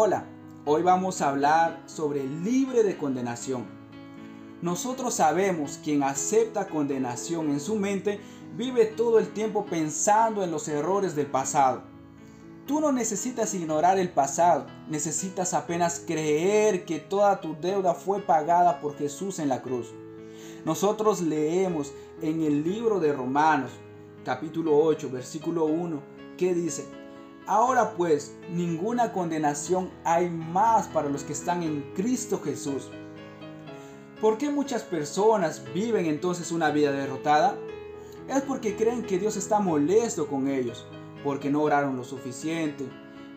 Hola, hoy vamos a hablar sobre libre de condenación. Nosotros sabemos quien acepta condenación en su mente vive todo el tiempo pensando en los errores del pasado. Tú no necesitas ignorar el pasado, necesitas apenas creer que toda tu deuda fue pagada por Jesús en la cruz. Nosotros leemos en el libro de Romanos, capítulo 8, versículo 1, que dice, Ahora pues, ninguna condenación hay más para los que están en Cristo Jesús. ¿Por qué muchas personas viven entonces una vida derrotada? Es porque creen que Dios está molesto con ellos, porque no oraron lo suficiente,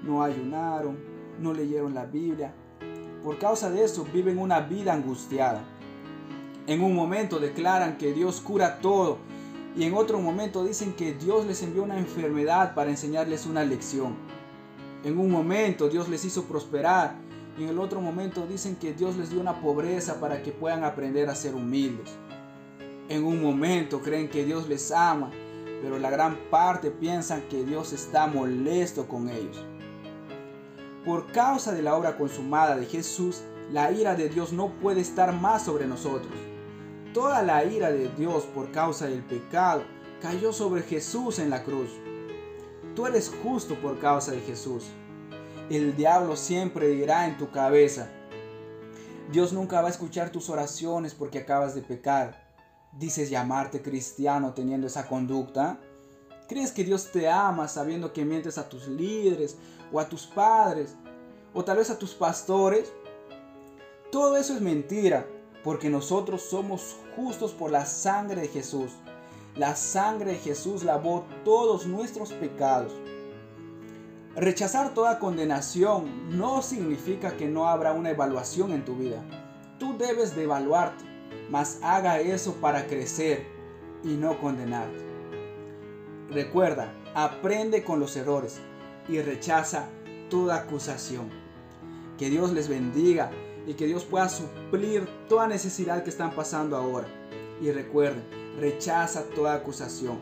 no ayunaron, no leyeron la Biblia. Por causa de eso viven una vida angustiada. En un momento declaran que Dios cura todo y en otro momento dicen que Dios les envió una enfermedad para enseñarles una lección. En un momento Dios les hizo prosperar y en el otro momento dicen que Dios les dio una pobreza para que puedan aprender a ser humildes. En un momento creen que Dios les ama, pero la gran parte piensan que Dios está molesto con ellos. Por causa de la obra consumada de Jesús, la ira de Dios no puede estar más sobre nosotros. Toda la ira de Dios por causa del pecado cayó sobre Jesús en la cruz. Tú eres justo por causa de Jesús. El diablo siempre dirá en tu cabeza, Dios nunca va a escuchar tus oraciones porque acabas de pecar. Dices llamarte cristiano teniendo esa conducta. ¿Crees que Dios te ama sabiendo que mientes a tus líderes o a tus padres o tal vez a tus pastores? Todo eso es mentira porque nosotros somos justos por la sangre de Jesús. La sangre de Jesús lavó todos nuestros pecados. Rechazar toda condenación no significa que no habrá una evaluación en tu vida. Tú debes de evaluarte, mas haga eso para crecer y no condenarte. Recuerda, aprende con los errores y rechaza toda acusación. Que Dios les bendiga y que Dios pueda suplir toda necesidad que están pasando ahora. Y recuerden, rechaza toda acusación.